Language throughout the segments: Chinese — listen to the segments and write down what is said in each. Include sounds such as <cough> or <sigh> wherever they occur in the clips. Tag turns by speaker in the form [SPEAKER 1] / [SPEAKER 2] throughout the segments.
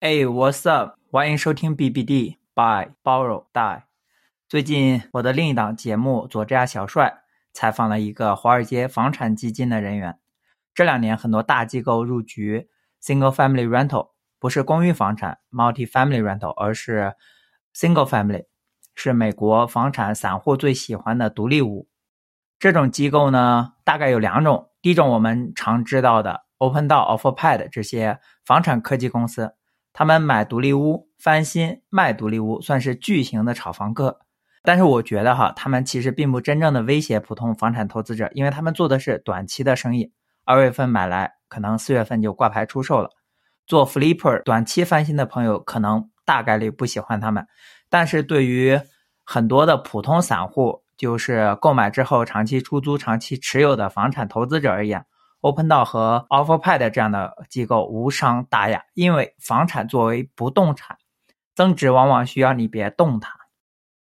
[SPEAKER 1] 哎，What's up？欢迎收听 BBD by Borrow Die。最近我的另一档节目《佐治亚小帅》采访了一个华尔街房产基金的人员。这两年很多大机构入局 Single Family Rental，不是公寓房产 Multi Family Rental，而是 Single Family，是美国房产散户最喜欢的独立屋。这种机构呢，大概有两种。第一种我们常知道的 OpenDoor、OfferPad 这些房产科技公司。他们买独立屋翻新卖独立屋，算是巨型的炒房客。但是我觉得哈，他们其实并不真正的威胁普通房产投资者，因为他们做的是短期的生意。二月份买来，可能四月份就挂牌出售了。做 flipper 短期翻新的朋友，可能大概率不喜欢他们。但是对于很多的普通散户，就是购买之后长期出租、长期持有的房产投资者而言，OpenDoor 和 OfferPad 这样的机构无伤大雅，因为房产作为不动产，增值往往需要你别动它。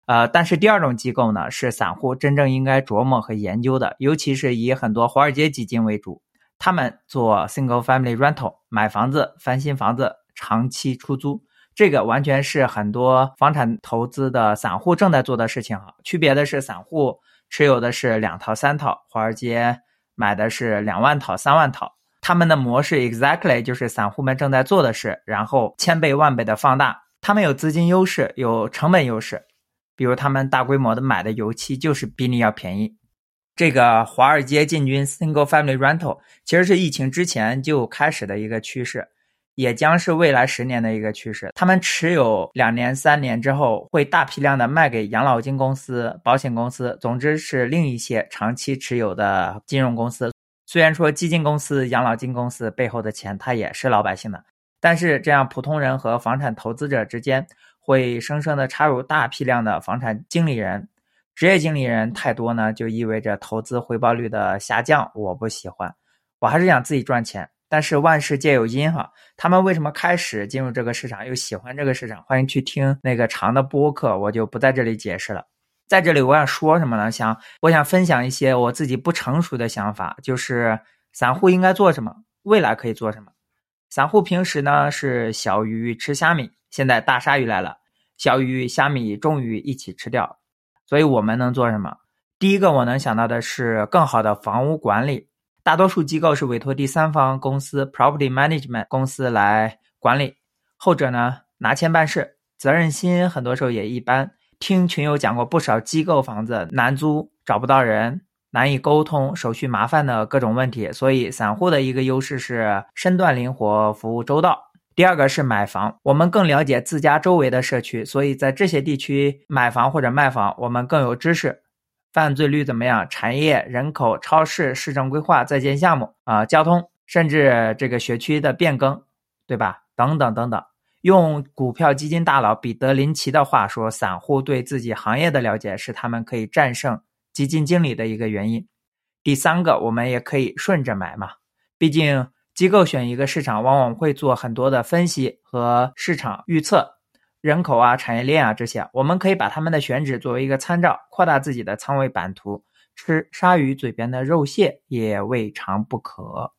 [SPEAKER 1] 呃，但是第二种机构呢，是散户真正应该琢磨和研究的，尤其是以很多华尔街基金为主，他们做 Single Family Rental，买房子、翻新房子、长期出租，这个完全是很多房产投资的散户正在做的事情哈。区别的是，散户持有的是两套、三套，华尔街。买的是两万套、三万套，他们的模式 exactly 就是散户们正在做的事，然后千倍万倍的放大。他们有资金优势，有成本优势，比如他们大规模的买的油漆就是比你要便宜。这个华尔街进军 single family rental 其实是疫情之前就开始的一个趋势。也将是未来十年的一个趋势。他们持有两年、三年之后，会大批量的卖给养老金公司、保险公司，总之是另一些长期持有的金融公司。虽然说基金公司、养老金公司背后的钱，它也是老百姓的，但是这样普通人和房产投资者之间会生生的插入大批量的房产经理人、职业经理人太多呢，就意味着投资回报率的下降。我不喜欢，我还是想自己赚钱。但是万事皆有因哈，他们为什么开始进入这个市场，又喜欢这个市场？欢迎去听那个长的播客，我就不在这里解释了。在这里我想说什么呢？想我想分享一些我自己不成熟的想法，就是散户应该做什么，未来可以做什么。散户平时呢是小鱼吃虾米，现在大鲨鱼来了，小鱼虾米终于一起吃掉，所以我们能做什么？第一个我能想到的是更好的房屋管理。大多数机构是委托第三方公司 （property management 公司）来管理，后者呢拿钱办事，责任心很多时候也一般。听群友讲过不少机构房子难租、找不到人、难以沟通、手续麻烦的各种问题，所以散户的一个优势是身段灵活、服务周到。第二个是买房，我们更了解自家周围的社区，所以在这些地区买房或者卖房，我们更有知识。犯罪率怎么样？产业、人口、超市、市政规划、在建项目啊，交通，甚至这个学区的变更，对吧？等等等等。用股票基金大佬彼得林奇的话说，散户对自己行业的了解是他们可以战胜基金经理的一个原因。第三个，我们也可以顺着买嘛，毕竟机构选一个市场，往往会做很多的分析和市场预测。人口啊，产业链啊，这些我们可以把他们的选址作为一个参照，扩大自己的仓位版图，吃鲨鱼嘴边的肉蟹也未尝不可。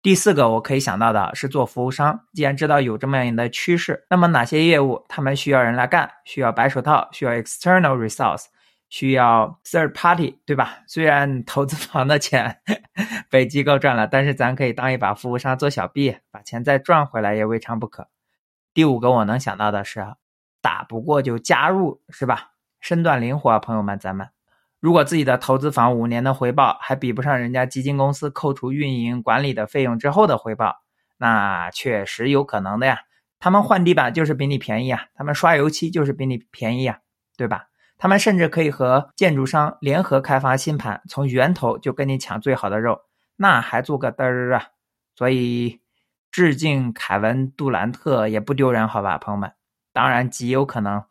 [SPEAKER 1] 第四个，我可以想到的是做服务商。既然知道有这么样的趋势，那么哪些业务他们需要人来干？需要白手套，需要 external resource，需要 third party，对吧？虽然投资房的钱 <laughs> 被机构赚了，但是咱可以当一把服务商做小 B，把钱再赚回来也未尝不可。第五个我能想到的是，打不过就加入，是吧？身段灵活啊，朋友们，咱们如果自己的投资房五年的回报还比不上人家基金公司扣除运营管理的费用之后的回报，那确实有可能的呀。他们换地板就是比你便宜啊，他们刷油漆就是比你便宜啊，对吧？他们甚至可以和建筑商联合开发新盘，从源头就跟你抢最好的肉，那还做个嘚儿啊？所以。致敬凯文·杜兰特也不丢人，好吧，朋友们。当然，极有可能，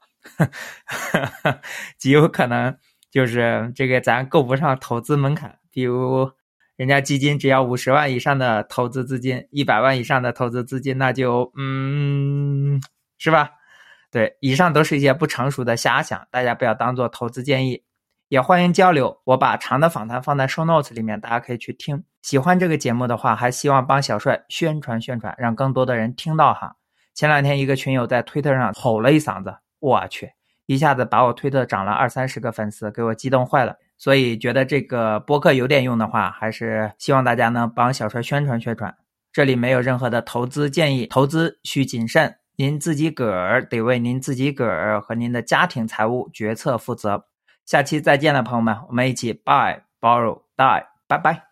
[SPEAKER 1] <laughs> 极有可能就是这个咱够不上投资门槛。比如，人家基金只要五十万以上的投资资金，一百万以上的投资资金，那就嗯，是吧？对，以上都是一些不成熟的瞎想，大家不要当做投资建议。也欢迎交流，我把长的访谈放在 show notes 里面，大家可以去听。喜欢这个节目的话，还希望帮小帅宣传宣传，让更多的人听到哈。前两天一个群友在推特上吼了一嗓子，我去，一下子把我推特涨了二三十个粉丝，给我激动坏了。所以觉得这个播客有点用的话，还是希望大家呢帮小帅宣传宣传。这里没有任何的投资建议，投资需谨慎，您自己个儿得为您自己个儿和您的家庭财务决策负责。下期再见了，朋友们，我们一起 buy borrow die，拜拜。